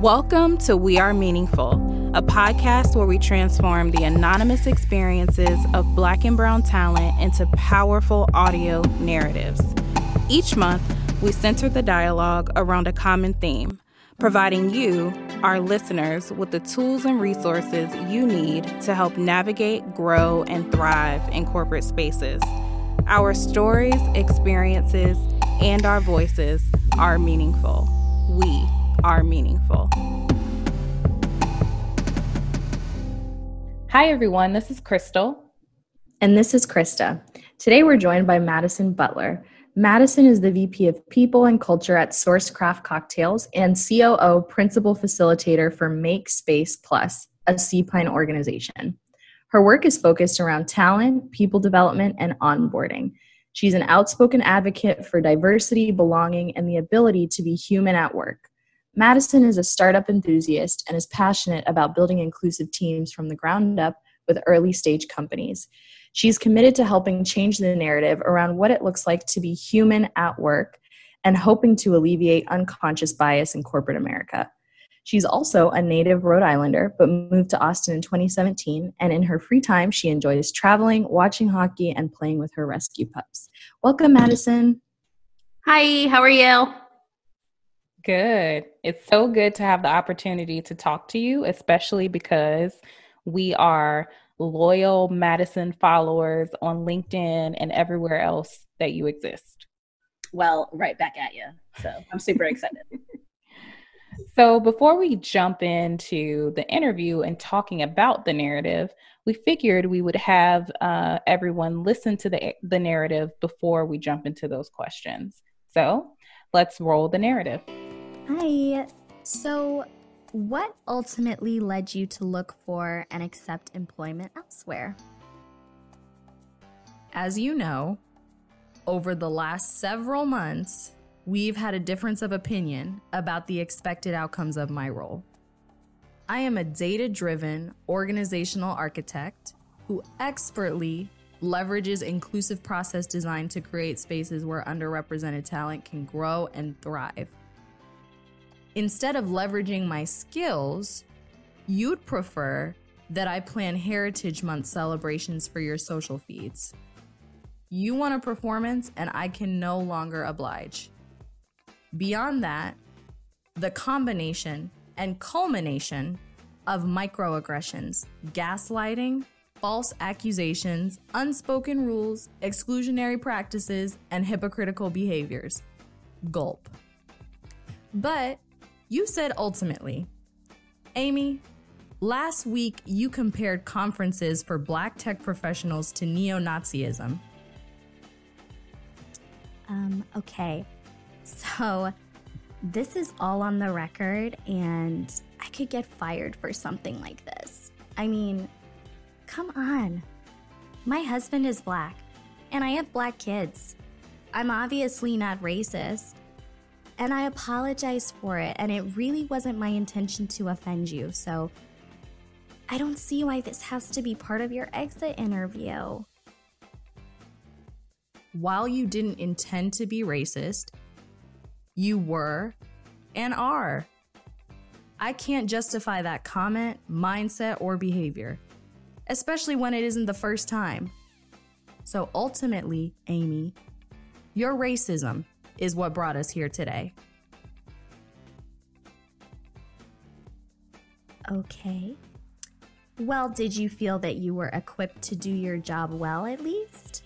Welcome to We Are Meaningful, a podcast where we transform the anonymous experiences of Black and Brown talent into powerful audio narratives. Each month, we center the dialogue around a common theme, providing you, our listeners, with the tools and resources you need to help navigate, grow, and thrive in corporate spaces. Our stories, experiences, and our voices are meaningful. We are meaningful. Hi, everyone. This is Crystal. And this is Krista. Today we're joined by Madison Butler. Madison is the VP of People and Culture at Source Craft Cocktails and COO Principal Facilitator for Make Space Plus, a Pine organization. Her work is focused around talent, people development, and onboarding. She's an outspoken advocate for diversity, belonging, and the ability to be human at work. Madison is a startup enthusiast and is passionate about building inclusive teams from the ground up with early stage companies. She's committed to helping change the narrative around what it looks like to be human at work and hoping to alleviate unconscious bias in corporate America. She's also a native Rhode Islander, but moved to Austin in 2017. And in her free time, she enjoys traveling, watching hockey, and playing with her rescue pups. Welcome, Madison. Hi, how are you? Good. It's so good to have the opportunity to talk to you, especially because we are loyal Madison followers on LinkedIn and everywhere else that you exist. Well, right back at you. So I'm super excited. so, before we jump into the interview and talking about the narrative, we figured we would have uh, everyone listen to the, the narrative before we jump into those questions. So, let's roll the narrative. Hi. So, what ultimately led you to look for and accept employment elsewhere? As you know, over the last several months, we've had a difference of opinion about the expected outcomes of my role. I am a data driven organizational architect who expertly leverages inclusive process design to create spaces where underrepresented talent can grow and thrive instead of leveraging my skills, you'd prefer that I plan Heritage Month celebrations for your social feeds. You want a performance, and I can no longer oblige. Beyond that, the combination and culmination of microaggressions, gaslighting, false accusations, unspoken rules, exclusionary practices, and hypocritical behaviors. Gulp. But you said ultimately. Amy, last week you compared conferences for black tech professionals to neo Nazism. Um, okay. So, this is all on the record, and I could get fired for something like this. I mean, come on. My husband is black, and I have black kids. I'm obviously not racist, and I apologize for it. And it really wasn't my intention to offend you. So I don't see why this has to be part of your exit interview. While you didn't intend to be racist, you were and are. I can't justify that comment, mindset, or behavior, especially when it isn't the first time. So ultimately, Amy, your racism is what brought us here today. Okay. Well, did you feel that you were equipped to do your job well at least?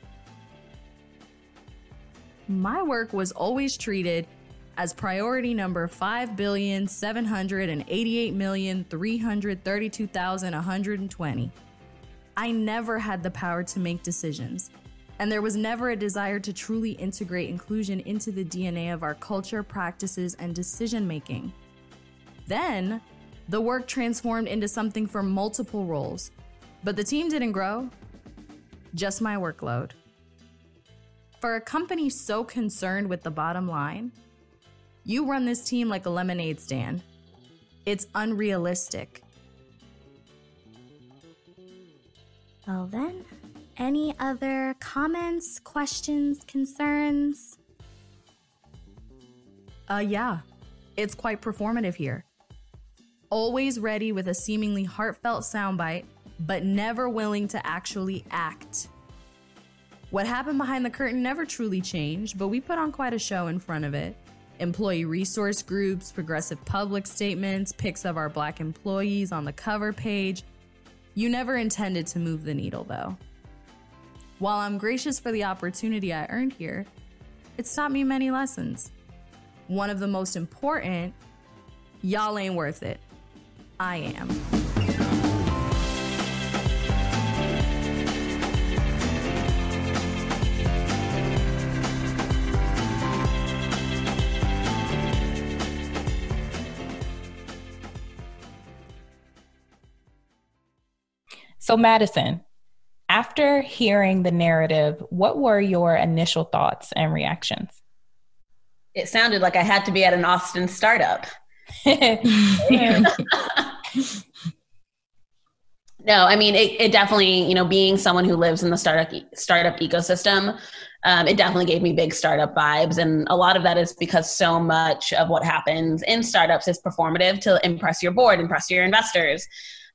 My work was always treated as priority number 5,788,332,120. I never had the power to make decisions and there was never a desire to truly integrate inclusion into the DNA of our culture, practices, and decision making. Then, the work transformed into something for multiple roles, but the team didn't grow, just my workload. For a company so concerned with the bottom line, you run this team like a lemonade stand. It's unrealistic. Well, then, any other comments, questions, concerns? Uh, yeah, it's quite performative here. always ready with a seemingly heartfelt soundbite, but never willing to actually act. What happened behind the curtain never truly changed, but we put on quite a show in front of it. Employee resource groups, progressive public statements, pics of our black employees on the cover page. You never intended to move the needle, though. While I'm gracious for the opportunity I earned here, it's taught me many lessons. One of the most important y'all ain't worth it. I am. So, Madison, after hearing the narrative, what were your initial thoughts and reactions? It sounded like I had to be at an Austin startup. no, I mean it, it, definitely, you know, being someone who lives in the startup startup ecosystem, um, it definitely gave me big startup vibes, and a lot of that is because so much of what happens in startups is performative to impress your board, impress your investors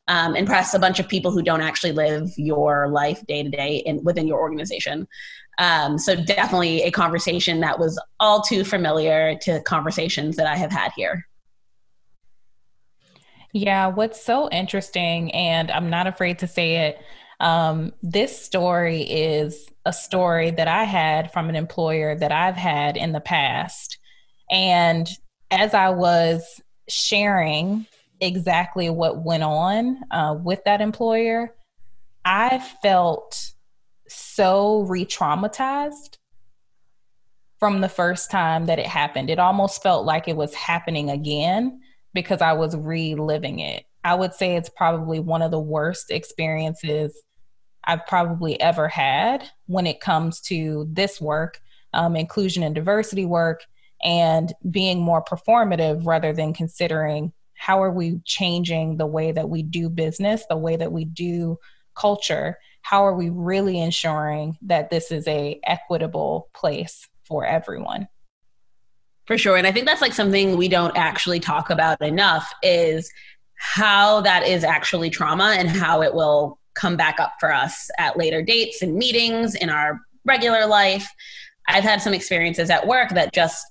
um, impress a bunch of people who don't actually live your life day to day in within your organization. Um, so definitely a conversation that was all too familiar to conversations that I have had here. Yeah, what's so interesting, and I'm not afraid to say it. Um, this story is a story that I had from an employer that I've had in the past. And as I was sharing exactly what went on uh, with that employer, I felt so re traumatized from the first time that it happened. It almost felt like it was happening again because I was reliving it. I would say it's probably one of the worst experiences I've probably ever had when it comes to this work, um, inclusion and diversity work, and being more performative rather than considering how are we changing the way that we do business, the way that we do culture? How are we really ensuring that this is a equitable place for everyone? For sure. And I think that's like something we don't actually talk about enough is how that is actually trauma and how it will come back up for us at later dates and meetings in our regular life. I've had some experiences at work that just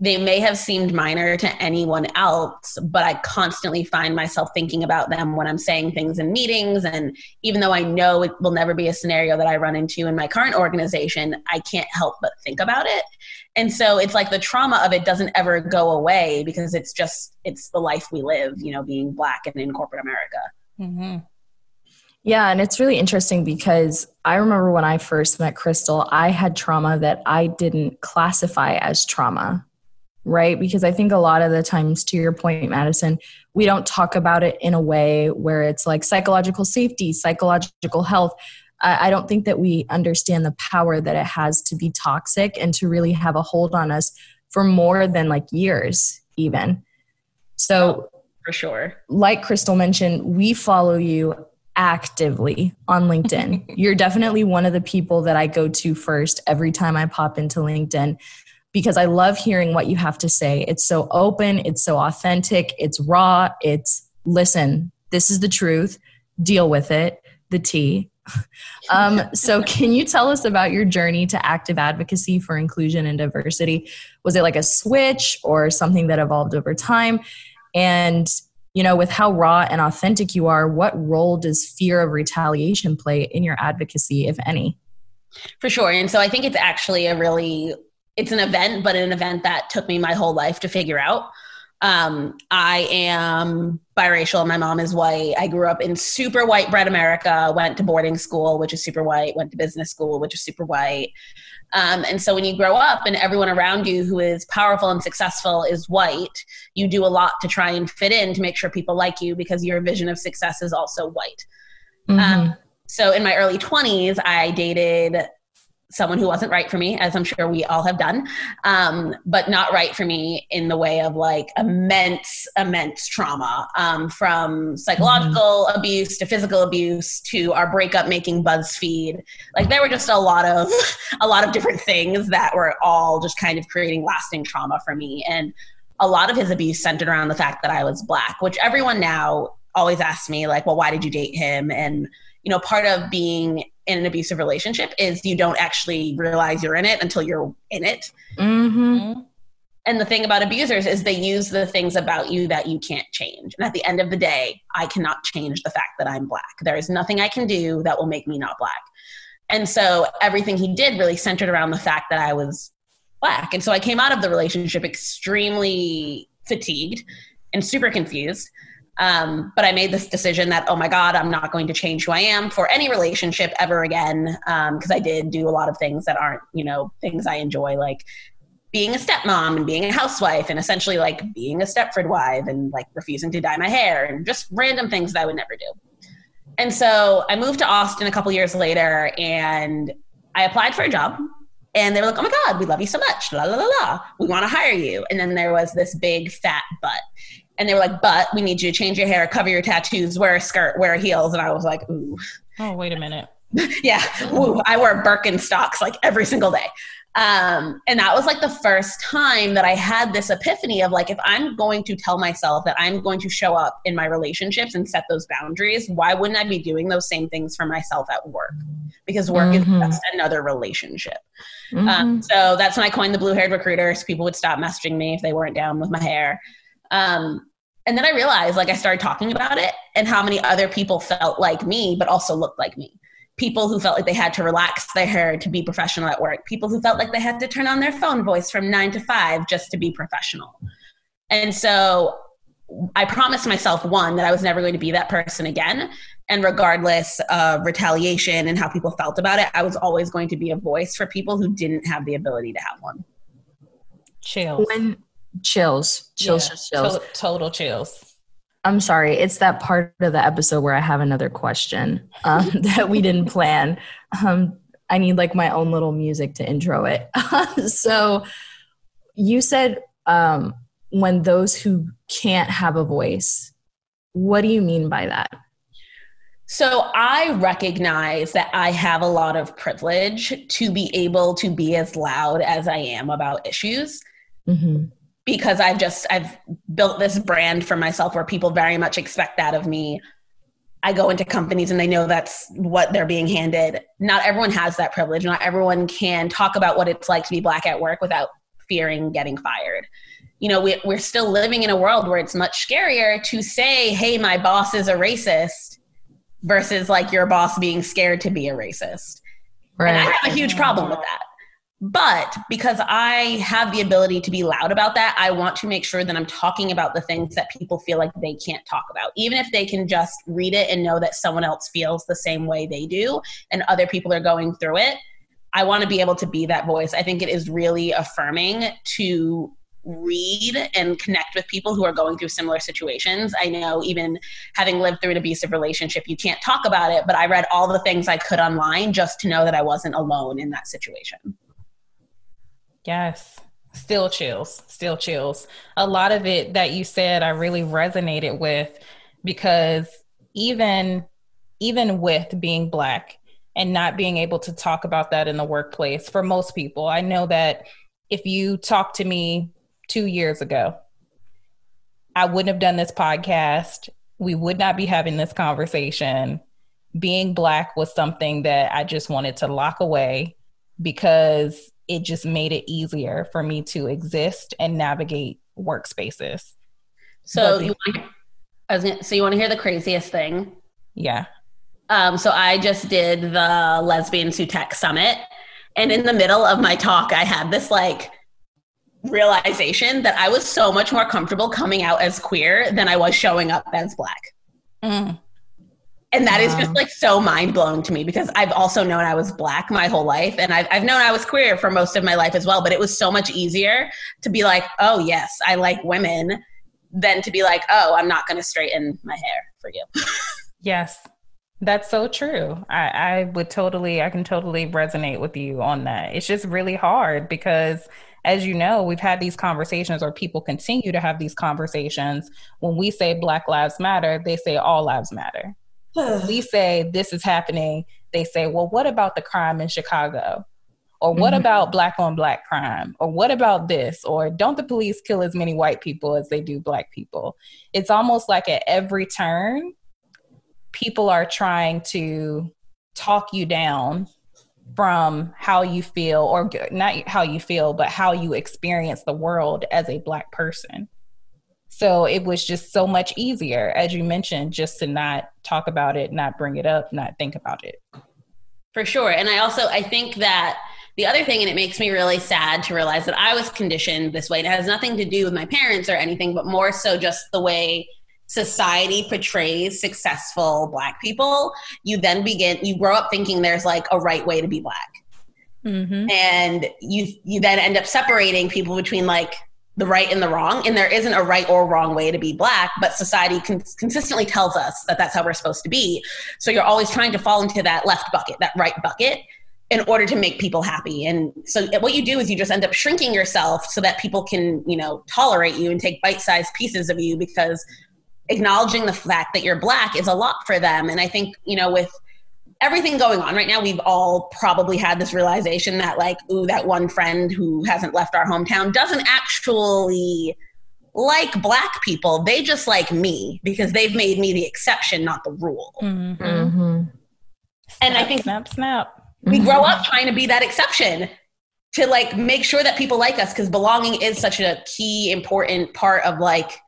they may have seemed minor to anyone else, but I constantly find myself thinking about them when I'm saying things in meetings. And even though I know it will never be a scenario that I run into in my current organization, I can't help but think about it. And so it's like the trauma of it doesn't ever go away because it's just, it's the life we live, you know, being Black and in corporate America. Mm-hmm. Yeah, and it's really interesting because I remember when I first met Crystal, I had trauma that I didn't classify as trauma right? Because I think a lot of the times, to your point, Madison, we don't talk about it in a way where it's like psychological safety, psychological health. I don't think that we understand the power that it has to be toxic and to really have a hold on us for more than like years, even. So, oh, for sure. Like Crystal mentioned, we follow you actively on LinkedIn. You're definitely one of the people that I go to first every time I pop into LinkedIn because I love hearing what you have to say. It's so open, it's so authentic, it's raw, it's listen, this is the truth, deal with it, the T. um, so, can you tell us about your journey to active advocacy for inclusion and diversity? Was it like a switch or something that evolved over time? And, you know, with how raw and authentic you are, what role does fear of retaliation play in your advocacy, if any? For sure. And so I think it's actually a really it's an event, but an event that took me my whole life to figure out. Um, I am biracial. My mom is white. I grew up in super white bread America, went to boarding school, which is super white, went to business school, which is super white. Um, and so when you grow up and everyone around you who is powerful and successful is white, you do a lot to try and fit in to make sure people like you because your vision of success is also white. Mm-hmm. Um, so in my early 20s, I dated someone who wasn't right for me, as I'm sure we all have done, um, but not right for me in the way of like immense, immense trauma um, from psychological mm-hmm. abuse to physical abuse to our breakup making BuzzFeed. Like there were just a lot of a lot of different things that were all just kind of creating lasting trauma for me. And a lot of his abuse centered around the fact that I was black, which everyone now always asks me, like, well, why did you date him? And, you know, part of being in an abusive relationship is you don't actually realize you're in it until you're in it. Mm-hmm. And the thing about abusers is they use the things about you that you can't change. And at the end of the day, I cannot change the fact that I'm black. There is nothing I can do that will make me not black. And so everything he did really centered around the fact that I was black. And so I came out of the relationship extremely fatigued and super confused. Um, but I made this decision that, oh my God, I'm not going to change who I am for any relationship ever again. Because um, I did do a lot of things that aren't, you know, things I enjoy, like being a stepmom and being a housewife and essentially like being a Stepford wife and like refusing to dye my hair and just random things that I would never do. And so I moved to Austin a couple years later and I applied for a job and they were like, oh my God, we love you so much. La la la la. We want to hire you. And then there was this big fat butt. And they were like, but we need you to change your hair, cover your tattoos, wear a skirt, wear heels. And I was like, ooh. Oh, wait a minute. yeah. Ooh, I wear Birkenstocks like every single day. Um, and that was like the first time that I had this epiphany of like, if I'm going to tell myself that I'm going to show up in my relationships and set those boundaries, why wouldn't I be doing those same things for myself at work? Because work mm-hmm. is just another relationship. Um, mm-hmm. Um, so that's when I coined the blue haired recruiter. So people would stop messaging me if they weren't down with my hair. Um, and then I realized, like, I started talking about it and how many other people felt like me, but also looked like me people who felt like they had to relax their hair to be professional at work, people who felt like they had to turn on their phone voice from nine to five just to be professional. And so I promised myself, one, that I was never going to be that person again. And regardless of retaliation and how people felt about it, I was always going to be a voice for people who didn't have the ability to have one. Chills. When chills, chills, yeah, chills. To- total chills. I'm sorry. It's that part of the episode where I have another question um, that we didn't plan. Um, I need like my own little music to intro it. so you said um, when those who can't have a voice, what do you mean by that? So I recognize that I have a lot of privilege to be able to be as loud as I am about issues. Mm-hmm because I've just I've built this brand for myself where people very much expect that of me. I go into companies and they know that's what they're being handed. Not everyone has that privilege. Not everyone can talk about what it's like to be black at work without fearing getting fired. You know, we, we're still living in a world where it's much scarier to say, hey, my boss is a racist versus like your boss being scared to be a racist. Right. And I have a huge problem with that. But because I have the ability to be loud about that, I want to make sure that I'm talking about the things that people feel like they can't talk about. Even if they can just read it and know that someone else feels the same way they do and other people are going through it, I want to be able to be that voice. I think it is really affirming to read and connect with people who are going through similar situations. I know even having lived through an abusive relationship, you can't talk about it, but I read all the things I could online just to know that I wasn't alone in that situation. Yes. Still chills, still chills. A lot of it that you said I really resonated with because even even with being black and not being able to talk about that in the workplace for most people. I know that if you talked to me 2 years ago, I wouldn't have done this podcast. We would not be having this conversation. Being black was something that I just wanted to lock away because it just made it easier for me to exist and navigate workspaces. So you want, I was gonna, so you want to hear the craziest thing? Yeah. Um, so I just did the Lesbians Who Tech Summit, and in the middle of my talk, I had this like realization that I was so much more comfortable coming out as queer than I was showing up as black. Mm. And that is just like so mind blowing to me because I've also known I was black my whole life. And I've, I've known I was queer for most of my life as well. But it was so much easier to be like, oh, yes, I like women than to be like, oh, I'm not going to straighten my hair for you. yes. That's so true. I, I would totally, I can totally resonate with you on that. It's just really hard because as you know, we've had these conversations, or people continue to have these conversations. When we say Black Lives Matter, they say all lives matter we say this is happening, they say, well, what about the crime in Chicago? Or what mm-hmm. about black on black crime? Or what about this? Or don't the police kill as many white people as they do black people? It's almost like at every turn, people are trying to talk you down from how you feel, or not how you feel, but how you experience the world as a Black person. So it was just so much easier, as you mentioned, just to not talk about it, not bring it up, not think about it. For sure. And I also, I think that the other thing, and it makes me really sad to realize that I was conditioned this way. It has nothing to do with my parents or anything, but more so just the way society portrays successful black people, you then begin, you grow up thinking there's like a right way to be black. Mm-hmm. And you you then end up separating people between like the right and the wrong, and there isn't a right or wrong way to be black, but society con- consistently tells us that that's how we're supposed to be. So you're always trying to fall into that left bucket, that right bucket, in order to make people happy. And so what you do is you just end up shrinking yourself so that people can, you know, tolerate you and take bite-sized pieces of you because acknowledging the fact that you're black is a lot for them. And I think, you know, with everything going on right now, we've all probably had this realization that, like, ooh, that one friend who hasn't left our hometown doesn't actually like black people. They just like me because they've made me the exception, not the rule. Mm-hmm. Mm-hmm. And I think snap, snap. We grow up trying to be that exception to like make sure that people like us because belonging is such a key important part of like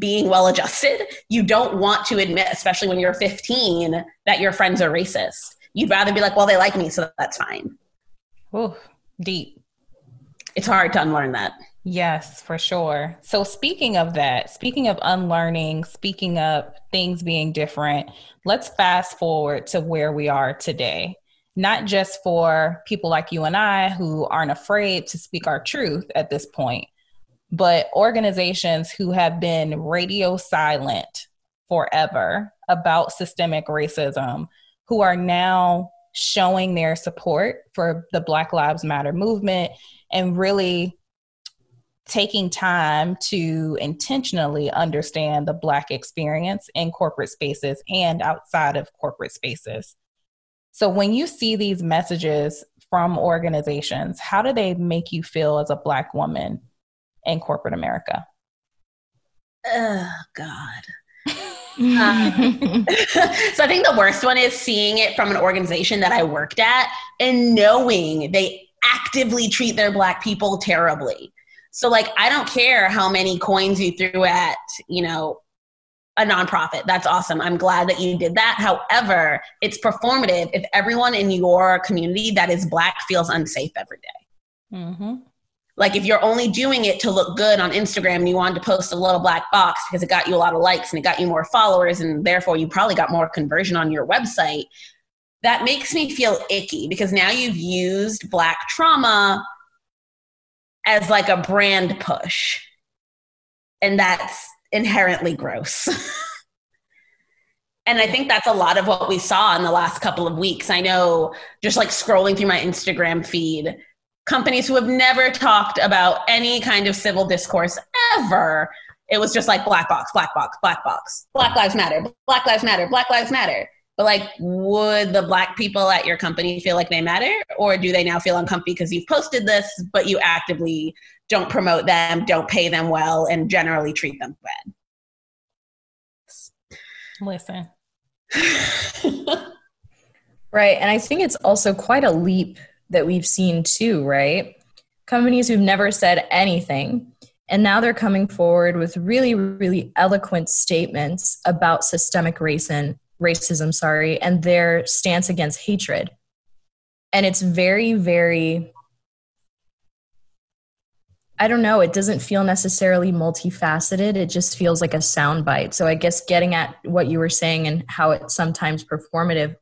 being well adjusted, you don't want to admit, especially when you're 15, that your friends are racist. You'd rather be like, well, they like me, so that's fine. Oh, deep. It's hard to unlearn that. Yes, for sure. So, speaking of that, speaking of unlearning, speaking of things being different, let's fast forward to where we are today. Not just for people like you and I who aren't afraid to speak our truth at this point, but organizations who have been radio silent forever about systemic racism, who are now showing their support for the Black Lives Matter movement and really taking time to intentionally understand the Black experience in corporate spaces and outside of corporate spaces. So, when you see these messages from organizations, how do they make you feel as a Black woman in corporate America? Oh, God. um, so I think the worst one is seeing it from an organization that I worked at and knowing they actively treat their black people terribly. So like I don't care how many coins you threw at, you know, a nonprofit. That's awesome. I'm glad that you did that. However, it's performative if everyone in your community that is black feels unsafe every day. Mm-hmm. Like if you're only doing it to look good on Instagram and you wanted to post a little black box because it got you a lot of likes and it got you more followers and therefore you probably got more conversion on your website, that makes me feel icky because now you've used black trauma as like a brand push. And that's inherently gross. and I think that's a lot of what we saw in the last couple of weeks. I know just like scrolling through my Instagram feed, companies who have never talked about any kind of civil discourse ever. It was just like black box, black box, black box. Black lives matter, black lives matter, black lives matter. But like, would the black people at your company feel like they matter? Or do they now feel uncomfortable because you've posted this, but you actively don't promote them, don't pay them well, and generally treat them bad? Listen. right. And I think it's also quite a leap that we've seen too, right? Companies who've never said anything. And now they're coming forward with really, really eloquent statements about systemic and racism, sorry, and their stance against hatred. And it's very, very I don't know, it doesn't feel necessarily multifaceted. It just feels like a soundbite. So I guess getting at what you were saying and how it's sometimes performative,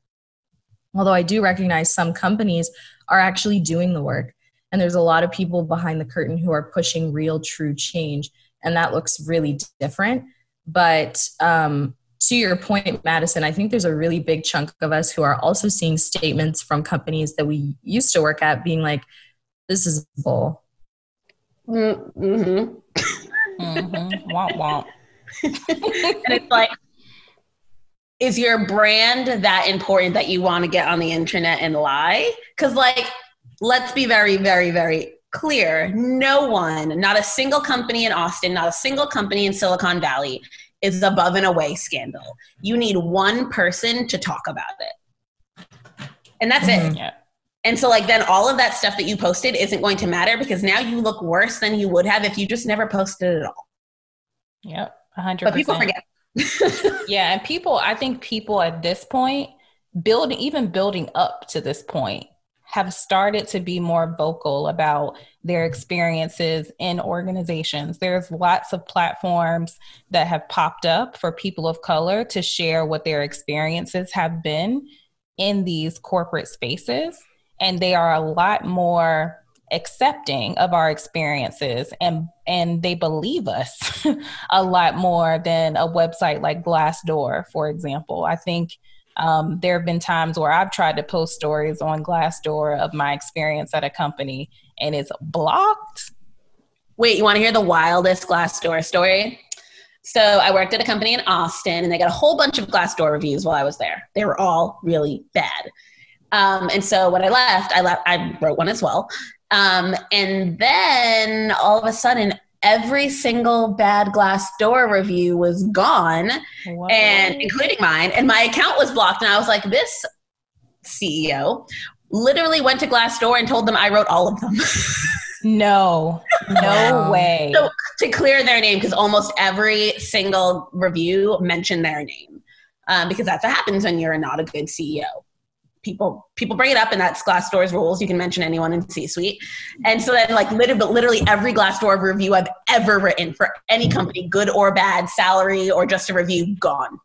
although I do recognize some companies are actually doing the work. And there's a lot of people behind the curtain who are pushing real, true change. And that looks really different. But um, to your point, Madison, I think there's a really big chunk of us who are also seeing statements from companies that we used to work at being like, this is bull. Mm-hmm. mm-hmm. Womp womp. and it's like, is your brand that important that you want to get on the internet and lie? Because, like, let's be very, very, very clear. No one, not a single company in Austin, not a single company in Silicon Valley is above and away scandal. You need one person to talk about it. And that's mm-hmm. it. Yeah. And so, like, then all of that stuff that you posted isn't going to matter because now you look worse than you would have if you just never posted it at all. Yep, 100%. But people forget. yeah, and people, I think people at this point, building, even building up to this point, have started to be more vocal about their experiences in organizations. There's lots of platforms that have popped up for people of color to share what their experiences have been in these corporate spaces. And they are a lot more accepting of our experiences and and they believe us a lot more than a website like Glassdoor, for example. I think um, there have been times where I've tried to post stories on Glassdoor of my experience at a company and it's blocked. Wait, you want to hear the wildest Glassdoor story? So I worked at a company in Austin and they got a whole bunch of Glassdoor reviews while I was there. They were all really bad. Um, and so when I left, I left, I wrote one as well. Um, and then all of a sudden, every single bad Glassdoor review was gone and including mine and my account was blocked and i was like this ceo literally went to glassdoor and told them i wrote all of them. No. No way. So to clear their name because almost every single review mentioned their name um, because that's what happens when you're not a good ceo people people bring it up and that's Glassdoor's rules. You can mention anyone in C-suite. And so then like literally, literally every Glassdoor review I've ever written for any company, good or bad, salary or just a review, gone.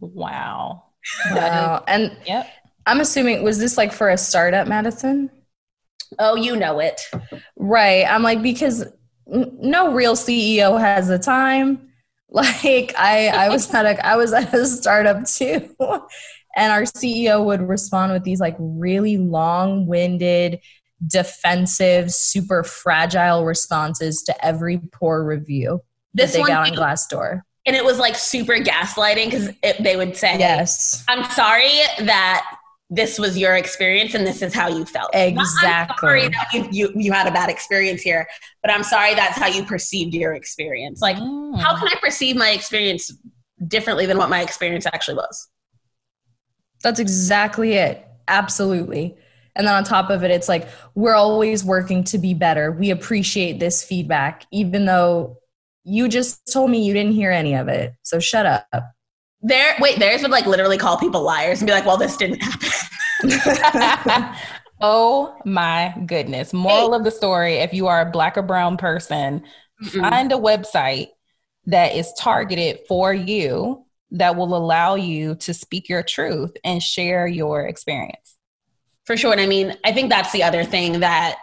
Wow. Wow. and yep. I'm assuming was this like for a startup, Madison? Oh, you know it. Right. I'm like because no real CEO has the time. Like I I was at a I was at a startup too and our CEO would respond with these like really long winded, defensive, super fragile responses to every poor review this that they got on Glassdoor. And it was like super gaslighting because they would say, Yes, I'm sorry that this was your experience and this is how you felt. Exactly. I'm sorry that you, you, you, had a bad experience here, but I'm sorry that's how you perceived your experience. Like, mm. how can I perceive my experience differently than what my experience actually was? That's exactly it. Absolutely. And then on top of it, it's like we're always working to be better. We appreciate this feedback, even though you just told me you didn't hear any of it. So shut up. There, wait, theirs would like literally call people liars and be like, well, this didn't happen. oh my goodness. Moral hey. of the story if you are a black or brown person, Mm-mm. find a website that is targeted for you that will allow you to speak your truth and share your experience. For sure. And I mean, I think that's the other thing that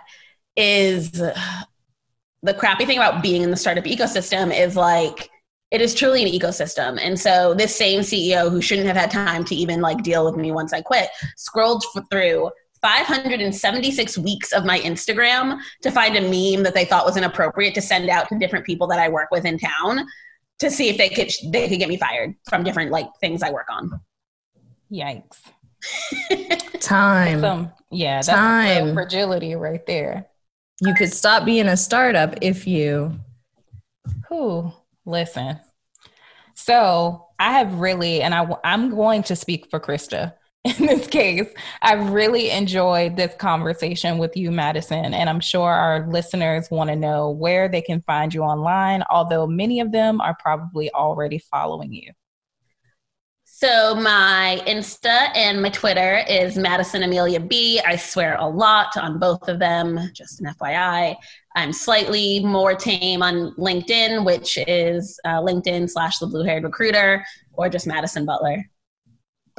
is the crappy thing about being in the startup ecosystem is like it is truly an ecosystem. And so this same CEO who shouldn't have had time to even like deal with me once I quit scrolled through 576 weeks of my Instagram to find a meme that they thought was inappropriate to send out to different people that I work with in town to see if they could they could get me fired from different like things I work on. Yikes. Time. Some, yeah, that's Time. fragility right there. You could stop being a startup if you. Who listen. So I have really, and I, I'm going to speak for Krista in this case. I've really enjoyed this conversation with you, Madison, and I'm sure our listeners want to know where they can find you online, although many of them are probably already following you. So my Insta and my Twitter is Madison Amelia B. I swear a lot on both of them, just an FYI. I'm slightly more tame on LinkedIn, which is uh, LinkedIn slash the blue haired recruiter or just Madison Butler.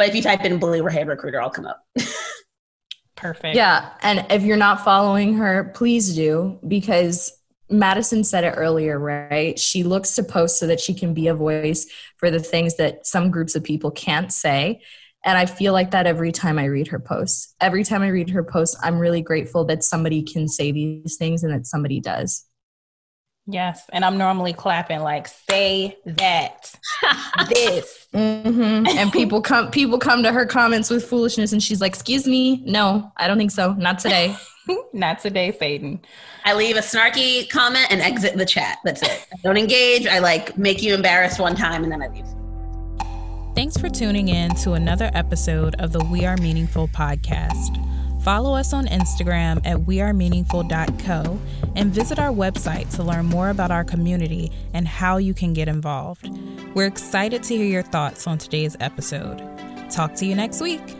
But if you type in blue haired recruiter, I'll come up. Perfect. Yeah. And if you're not following her, please do because Madison said it earlier, right? She looks to post so that she can be a voice for the things that some groups of people can't say. And I feel like that every time I read her posts. Every time I read her posts, I'm really grateful that somebody can say these things and that somebody does. Yes, and I'm normally clapping like say that this, mm-hmm. and people come people come to her comments with foolishness, and she's like, "Excuse me, no, I don't think so, not today, not today, Satan." I leave a snarky comment and exit the chat. That's it. I don't engage. I like make you embarrassed one time and then I leave. Thanks for tuning in to another episode of the We Are Meaningful podcast. Follow us on Instagram at wearemeaningful.co and visit our website to learn more about our community and how you can get involved. We're excited to hear your thoughts on today's episode. Talk to you next week.